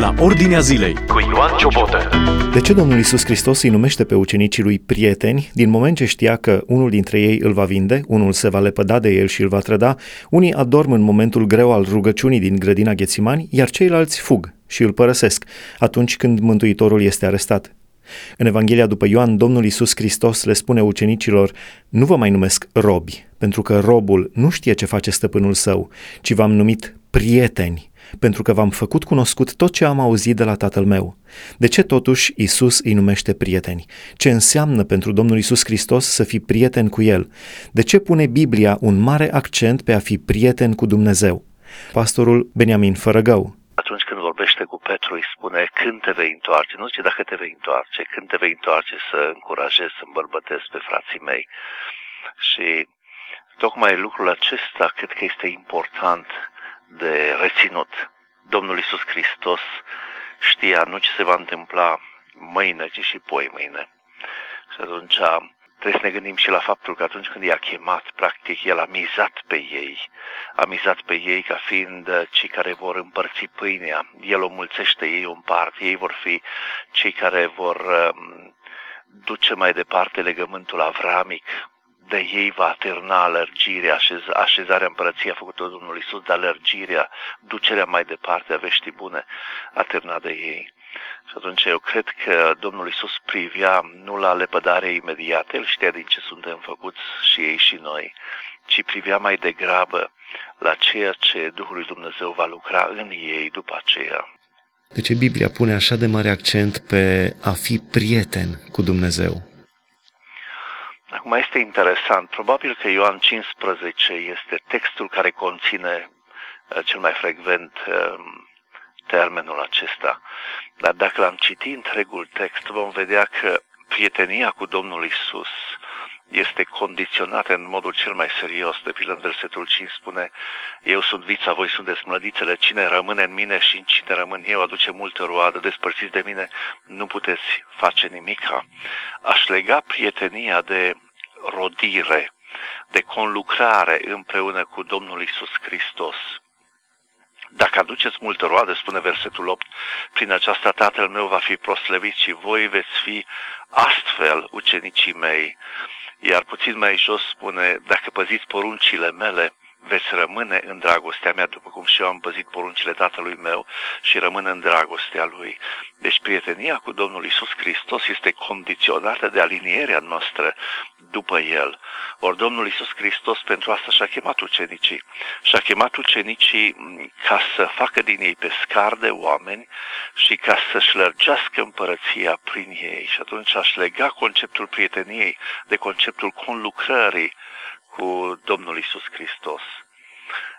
la Ordinea Zilei cu Ioan Ciobotă. De ce Domnul Isus Hristos îi numește pe ucenicii lui prieteni, din moment ce știa că unul dintre ei îl va vinde, unul se va lepăda de el și îl va trăda, unii adorm în momentul greu al rugăciunii din grădina Ghețimani, iar ceilalți fug și îl părăsesc atunci când Mântuitorul este arestat. În Evanghelia după Ioan, Domnul Isus Hristos le spune ucenicilor, nu vă mai numesc robi, pentru că robul nu știe ce face stăpânul său, ci v-am numit prieteni, pentru că v-am făcut cunoscut tot ce am auzit de la tatăl meu. De ce totuși Isus îi numește prieteni? Ce înseamnă pentru Domnul Isus Hristos să fii prieten cu El? De ce pune Biblia un mare accent pe a fi prieten cu Dumnezeu? Pastorul Beniamin Fărăgău, atunci când vorbește cu Petru, îi spune când te vei întoarce, nu zice dacă te vei întoarce, când te vei întoarce să încurajezi, să îmbărbătezi pe frații mei. Și tocmai lucrul acesta cred că este important de reținut. Domnul Isus Hristos știa nu ce se va întâmpla mâine, ci și poi mâine. Și atunci trebuie să ne gândim și la faptul că atunci când i-a chemat, practic, el a mizat pe ei, a mizat pe ei ca fiind cei care vor împărți pâinea, el o mulțește, ei o împart, ei vor fi cei care vor um, duce mai departe legământul avramic, de ei va aterna alergirea, așez, așezarea împărăției a făcut-o Domnul Isus, dar alergirea, ducerea mai departe a veștii bune, aterna de ei. Și atunci eu cred că Domnul Isus privea nu la lepădare imediată, El știa din ce suntem făcuți și ei și noi, ci privea mai degrabă la ceea ce Duhul lui Dumnezeu va lucra în ei după aceea. De ce Biblia pune așa de mare accent pe a fi prieten cu Dumnezeu? Acum este interesant, probabil că Ioan 15 este textul care conține uh, cel mai frecvent um, termenul acesta. Dar dacă l-am citit întregul text, vom vedea că prietenia cu Domnul Isus este condiționată în modul cel mai serios. De pildă, în versetul 5 spune, Eu sunt vița, voi sunteți mlădițele, cine rămâne în mine și în cine rămân eu aduce multă roadă, despărțiți de mine, nu puteți face nimica. Aș lega prietenia de rodire, de conlucrare împreună cu Domnul Isus Hristos. Dacă aduceți multă roadă, spune versetul 8, prin aceasta Tatăl meu va fi proslăvit și voi veți fi astfel ucenicii mei. Iar puțin mai jos spune, dacă păziți poruncile mele, veți rămâne în dragostea mea, după cum și eu am păzit poruncile tatălui meu și rămân în dragostea lui. Deci prietenia cu Domnul Isus Hristos este condiționată de alinierea noastră după El. Ori Domnul Isus Hristos pentru asta și-a chemat ucenicii. Și-a chemat ucenicii ca să facă din ei pescar de oameni și ca să-și lărgească împărăția prin ei. Și atunci aș lega conceptul prieteniei de conceptul conlucrării cu Domnul Isus Hristos.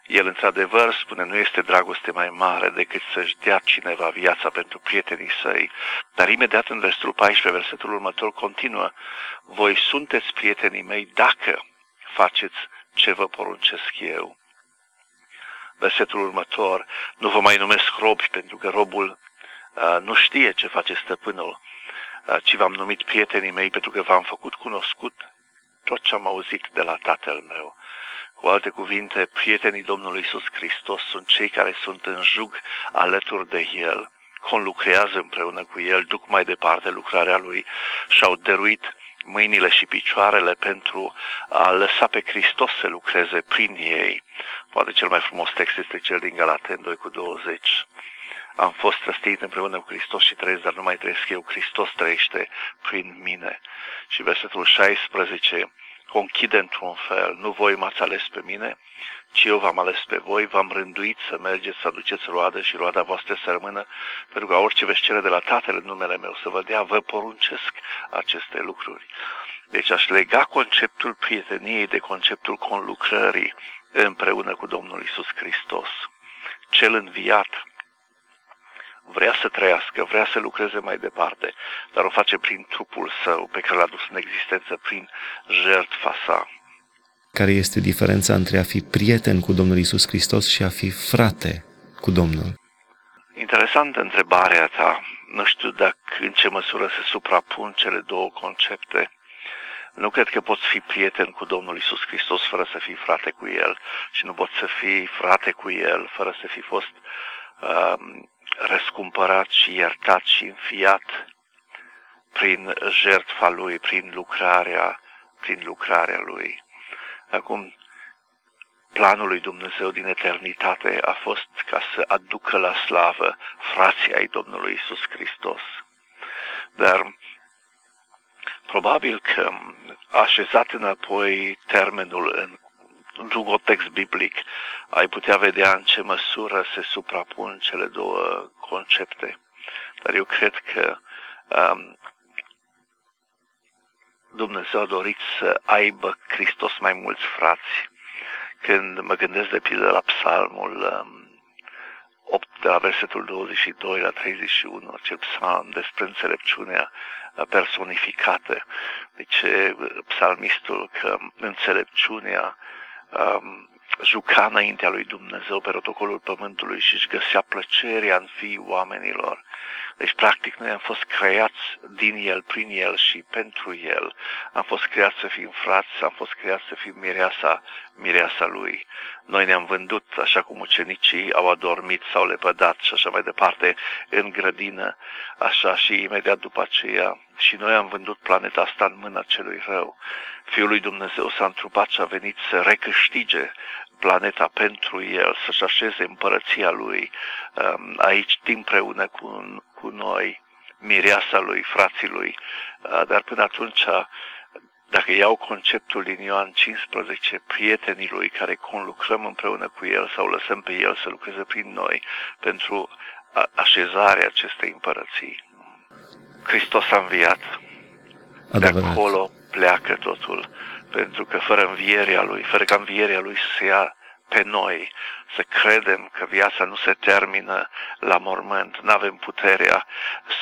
El, într-adevăr, spune, nu este dragoste mai mare decât să-și dea cineva viața pentru prietenii săi. Dar imediat în versetul 14, versetul următor, continuă, voi sunteți prietenii mei dacă faceți ce vă poruncesc eu. Versetul următor, nu vă mai numesc robi, pentru că robul uh, nu știe ce face stăpânul, uh, ci v-am numit prietenii mei pentru că v-am făcut cunoscut tot ce am auzit de la Tatăl meu. Cu alte cuvinte, prietenii Domnului Isus Hristos sunt cei care sunt în jug alături de El, conlucrează împreună cu El, duc mai departe lucrarea Lui și au dăruit mâinile și picioarele pentru a lăsa pe Hristos să lucreze prin ei. Poate cel mai frumos text este cel din Galaten 2 cu 20 am fost răstit împreună cu Hristos și trăiesc, dar nu mai trăiesc eu, Hristos trăiește prin mine. Și versetul 16 conchide într-un fel, nu voi m-ați ales pe mine, ci eu v-am ales pe voi, v-am rânduit să mergeți, să aduceți roadă și roada voastră să rămână, pentru că orice veți cere de la Tatăl în numele meu să vă dea, vă poruncesc aceste lucruri. Deci aș lega conceptul prieteniei de conceptul conlucrării împreună cu Domnul Isus Hristos. Cel înviat vrea să trăiască, vrea să lucreze mai departe, dar o face prin trupul său pe care l-a dus în existență, prin jertfa sa. Care este diferența între a fi prieten cu Domnul Isus Hristos și a fi frate cu Domnul? Interesantă întrebarea ta. Nu știu dacă în ce măsură se suprapun cele două concepte. Nu cred că poți fi prieten cu Domnul Isus Hristos fără să fii frate cu El și nu poți să fii frate cu El fără să fi fost uh, răscumpărat și iertat și înfiat prin jertfa lui, prin lucrarea, prin lucrarea lui. Acum, planul lui Dumnezeu din eternitate a fost ca să aducă la slavă frații ai Domnului Isus Hristos. Dar probabil că așezat înapoi termenul în într-un text biblic, ai putea vedea în ce măsură se suprapun cele două concepte. Dar eu cred că um, Dumnezeu a dorit să aibă Hristos mai mulți frați. Când mă gândesc de pildă la psalmul um, 8, de la versetul 22 la 31, acel psalm despre înțelepciunea personificată. Deci psalmistul că înțelepciunea um, juca înaintea lui Dumnezeu pe protocolul pământului și își găsea plăcerea în fiii oamenilor. Deci, practic, noi am fost creați din El, prin El și pentru El. Am fost creați să fim frați, am fost creați să fim mireasa, mireasa Lui. Noi ne-am vândut, așa cum ucenicii au adormit sau lepădat și așa mai departe, în grădină, așa și imediat după aceea. Și noi am vândut planeta asta în mâna celui rău. Fiul lui Dumnezeu s-a întrupat și a venit să recâștige planeta pentru el, să-și așeze împărăția lui um, aici, timp împreună cu, cu noi, mireasa lui, frații lui. Uh, dar până atunci, dacă iau conceptul din Ioan 15, prietenii lui care conlucrăm împreună cu el sau lăsăm pe el să lucreze prin noi pentru așezarea acestei împărății. Hristos a înviat. De acolo pleacă totul pentru că fără învierea Lui, fără ca învierea Lui să se ia pe noi, să credem că viața nu se termină la mormânt, nu avem puterea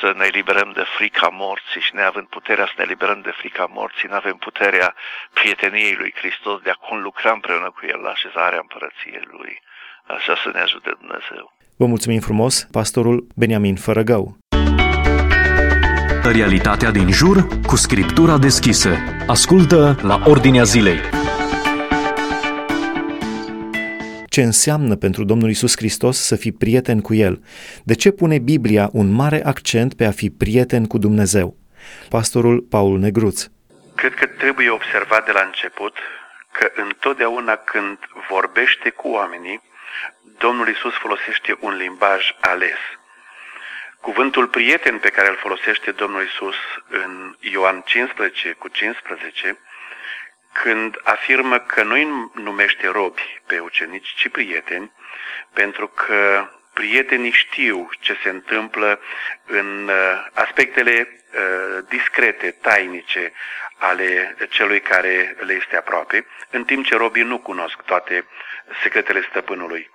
să ne eliberăm de frica morții și neavând puterea să ne eliberăm de frica morții, nu avem puterea prieteniei lui Hristos de a conlucra împreună cu El la așezarea împărăției Lui. Așa să ne ajute Dumnezeu. Vă mulțumim frumos, pastorul Beniamin Fărăgău. Realitatea din jur cu scriptura deschisă. Ascultă la Ordinea Zilei. Ce înseamnă pentru Domnul Isus Hristos să fii prieten cu El? De ce pune Biblia un mare accent pe a fi prieten cu Dumnezeu? Pastorul Paul Negruț. Cred că trebuie observat de la început că întotdeauna când vorbește cu oamenii, Domnul Isus folosește un limbaj ales – Cuvântul prieten pe care îl folosește Domnul Isus în Ioan 15 cu 15, când afirmă că nu îi numește robi pe ucenici, ci prieteni, pentru că prietenii știu ce se întâmplă în uh, aspectele uh, discrete, tainice ale celui care le este aproape, în timp ce robii nu cunosc toate secretele stăpânului.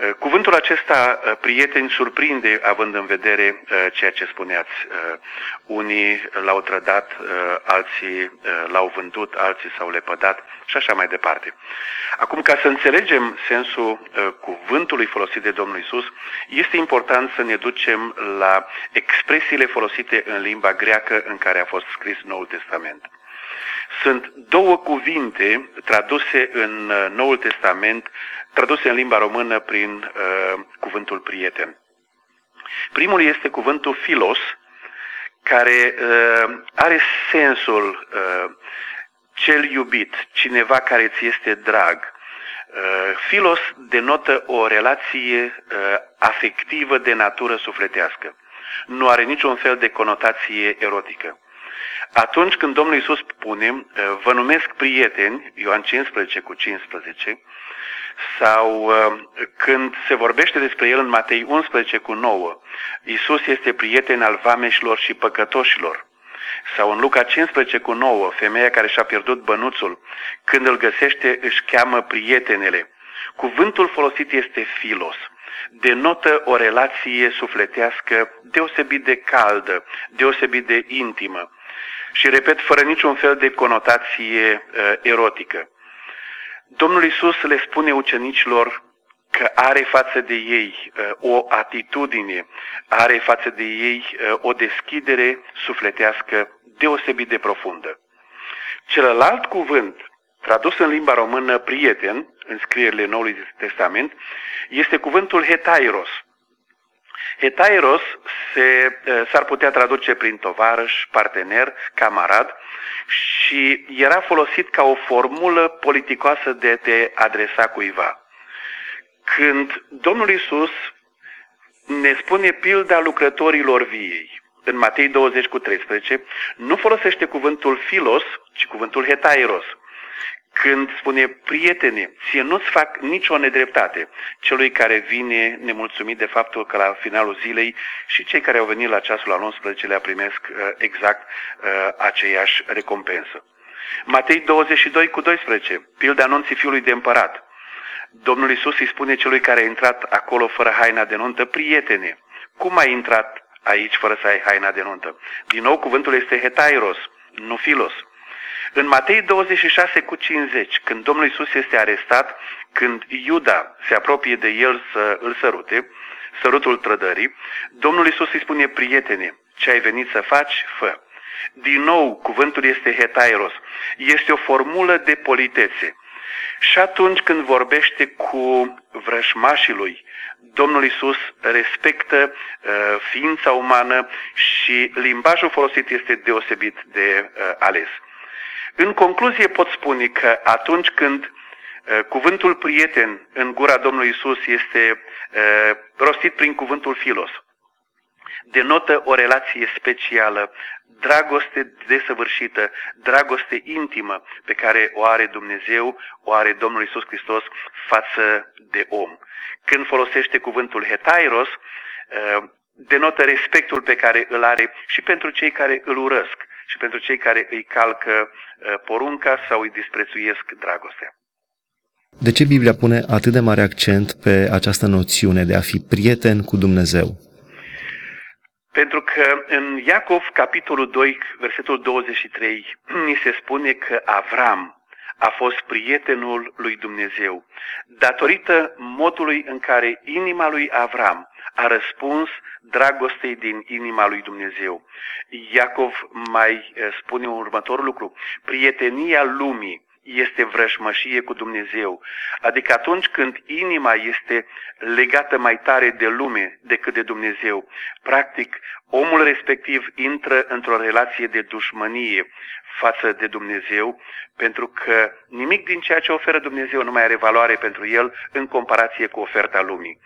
Uh, cuvântul acesta, uh, prieteni, surprinde având în vedere uh, ceea ce spuneați. Unii l-au trădat, alții l-au vândut, alții s-au lepădat și așa mai departe. Acum, ca să înțelegem sensul cuvântului folosit de Domnul Isus, este important să ne ducem la expresiile folosite în limba greacă în care a fost scris Noul Testament. Sunt două cuvinte traduse în Noul Testament traduse în limba română prin uh, cuvântul prieten. Primul este cuvântul filos, care uh, are sensul uh, cel iubit, cineva care ți este drag. Uh, filos denotă o relație uh, afectivă de natură sufletească. Nu are niciun fel de conotație erotică. Atunci când Domnul Iisus spune, uh, vă numesc prieteni, Ioan 15 cu 15, sau uh, când se vorbește despre el în Matei 11 cu 9, Iisus este prieten al vameșilor și păcătoșilor. Sau în Luca 15 cu 9, femeia care și-a pierdut bănuțul, când îl găsește își cheamă prietenele. Cuvântul folosit este filos. Denotă o relație sufletească deosebit de caldă, deosebit de intimă. Și repet, fără niciun fel de conotație uh, erotică. Domnul Isus le spune ucenicilor că are față de ei uh, o atitudine, are față de ei uh, o deschidere sufletească deosebit de profundă. Celălalt cuvânt, tradus în limba română prieten, în scrierile Noului Testament, este cuvântul hetairos. Hetairos se, s-ar putea traduce prin tovarăș, partener, camarad și era folosit ca o formulă politicoasă de te adresa cuiva. Când Domnul Isus ne spune pilda lucrătorilor viei, în Matei 20 cu 13, nu folosește cuvântul filos, ci cuvântul hetairos. Când spune, prietene, ție nu-ți fac nicio nedreptate celui care vine nemulțumit de faptul că la finalul zilei și cei care au venit la ceasul al 11-lea primesc uh, exact uh, aceeași recompensă. Matei 22 cu 12, pilda anunții fiului de împărat. Domnul Isus îi spune celui care a intrat acolo fără haina de nuntă, prietene, cum ai intrat aici fără să ai haina de nuntă? Din nou, cuvântul este hetairos, nu filos. În Matei 26 cu 50, când Domnul Isus este arestat, când Iuda se apropie de el să îl sărute, sărutul trădării, Domnul Isus îi spune, prietene, ce ai venit să faci, fă. Din nou, cuvântul este hetairos. Este o formulă de politețe. Și atunci când vorbește cu vrășmașii lui, Domnul Isus respectă uh, ființa umană și limbajul folosit este deosebit de uh, ales. În concluzie pot spune că atunci când uh, cuvântul prieten în gura Domnului Isus este uh, rostit prin cuvântul filos, denotă o relație specială, dragoste desăvârșită, dragoste intimă pe care o are Dumnezeu, o are Domnul Isus Hristos față de om. Când folosește cuvântul hetairos, uh, denotă respectul pe care îl are și pentru cei care îl urăsc și pentru cei care îi calcă uh, porunca sau îi disprețuiesc dragostea. De ce Biblia pune atât de mare accent pe această noțiune de a fi prieten cu Dumnezeu? Pentru că în Iacov, capitolul 2, versetul 23, ni se spune că Avram a fost prietenul lui Dumnezeu, datorită modului în care inima lui Avram a răspuns dragostei din inima lui Dumnezeu. Iacov mai eh, spune următorul lucru. Prietenia lumii este vrășmășie cu Dumnezeu. Adică atunci când inima este legată mai tare de lume decât de Dumnezeu, practic omul respectiv intră într-o relație de dușmănie față de Dumnezeu, pentru că nimic din ceea ce oferă Dumnezeu nu mai are valoare pentru el în comparație cu oferta lumii.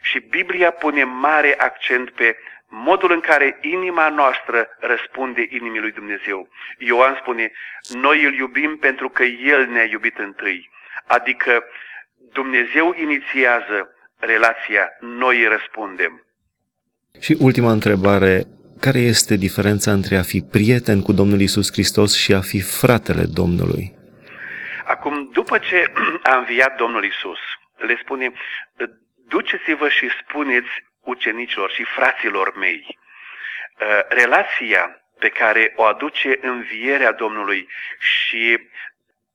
Și Biblia pune mare accent pe modul în care inima noastră răspunde inimii lui Dumnezeu. Ioan spune, noi îl iubim pentru că El ne-a iubit întâi. Adică Dumnezeu inițiază relația, noi îi răspundem. Și ultima întrebare, care este diferența între a fi prieten cu Domnul Isus Hristos și a fi fratele Domnului? Acum, după ce a înviat Domnul Isus, le spune, duceți-vă și spuneți ucenicilor și fraților mei. Uh, relația pe care o aduce învierea Domnului și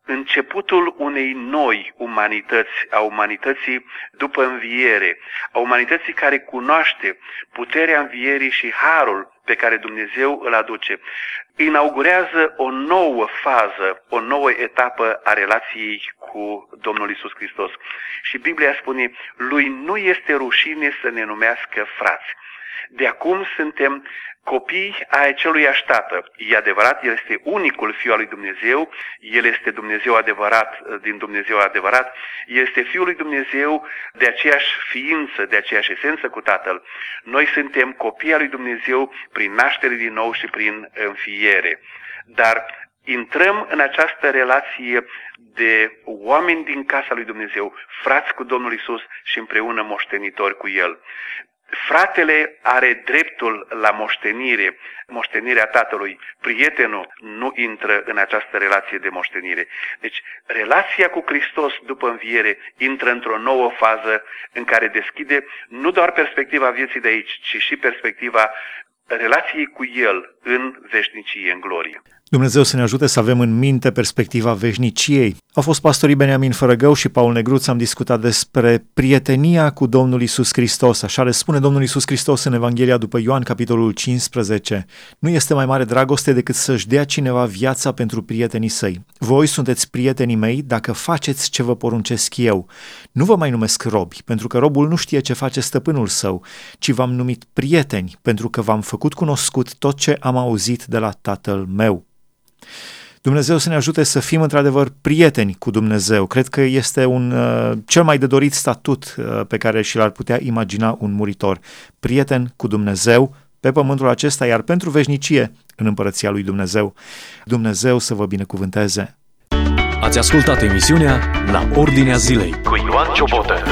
începutul unei noi umanități, a umanității după înviere, a umanității care cunoaște puterea învierii și harul pe care Dumnezeu îl aduce, inaugurează o nouă fază, o nouă etapă a relației cu Domnul Isus Hristos. Și Biblia spune, lui nu este rușine să ne numească frați. De acum suntem copii ai celui tată. E adevărat, El este unicul Fiu al lui Dumnezeu, El este Dumnezeu adevărat din Dumnezeu adevărat, El este Fiul lui Dumnezeu de aceeași ființă, de aceeași esență cu Tatăl. Noi suntem copii al lui Dumnezeu prin naștere din nou și prin înfiere. Dar intrăm în această relație de oameni din casa lui Dumnezeu, frați cu Domnul Isus și împreună moștenitori cu El. Fratele are dreptul la moștenire, moștenirea tatălui. Prietenul nu intră în această relație de moștenire. Deci, relația cu Hristos după înviere intră într-o nouă fază în care deschide nu doar perspectiva vieții de aici, ci și perspectiva relației cu El în veșnicie, în glorie. Dumnezeu să ne ajute să avem în minte perspectiva veșniciei. Au fost pastorii Beniamin Fărăgău și Paul Negruț, am discutat despre prietenia cu Domnul Isus Hristos. Așa le spune Domnul Isus Hristos în Evanghelia după Ioan, capitolul 15. Nu este mai mare dragoste decât să-și dea cineva viața pentru prietenii săi. Voi sunteți prietenii mei dacă faceți ce vă poruncesc eu. Nu vă mai numesc robi, pentru că robul nu știe ce face stăpânul său, ci v-am numit prieteni, pentru că v-am făcut cunoscut tot ce am auzit de la tatăl meu. Dumnezeu să ne ajute să fim într-adevăr prieteni cu Dumnezeu. Cred că este un uh, cel mai de dorit statut uh, pe care și l-ar putea imagina un muritor. Prieten cu Dumnezeu pe pământul acesta, iar pentru veșnicie în împărăția lui Dumnezeu. Dumnezeu să vă binecuvânteze. Ați ascultat emisiunea La Ordinea Zilei cu Ioan Ciobotă.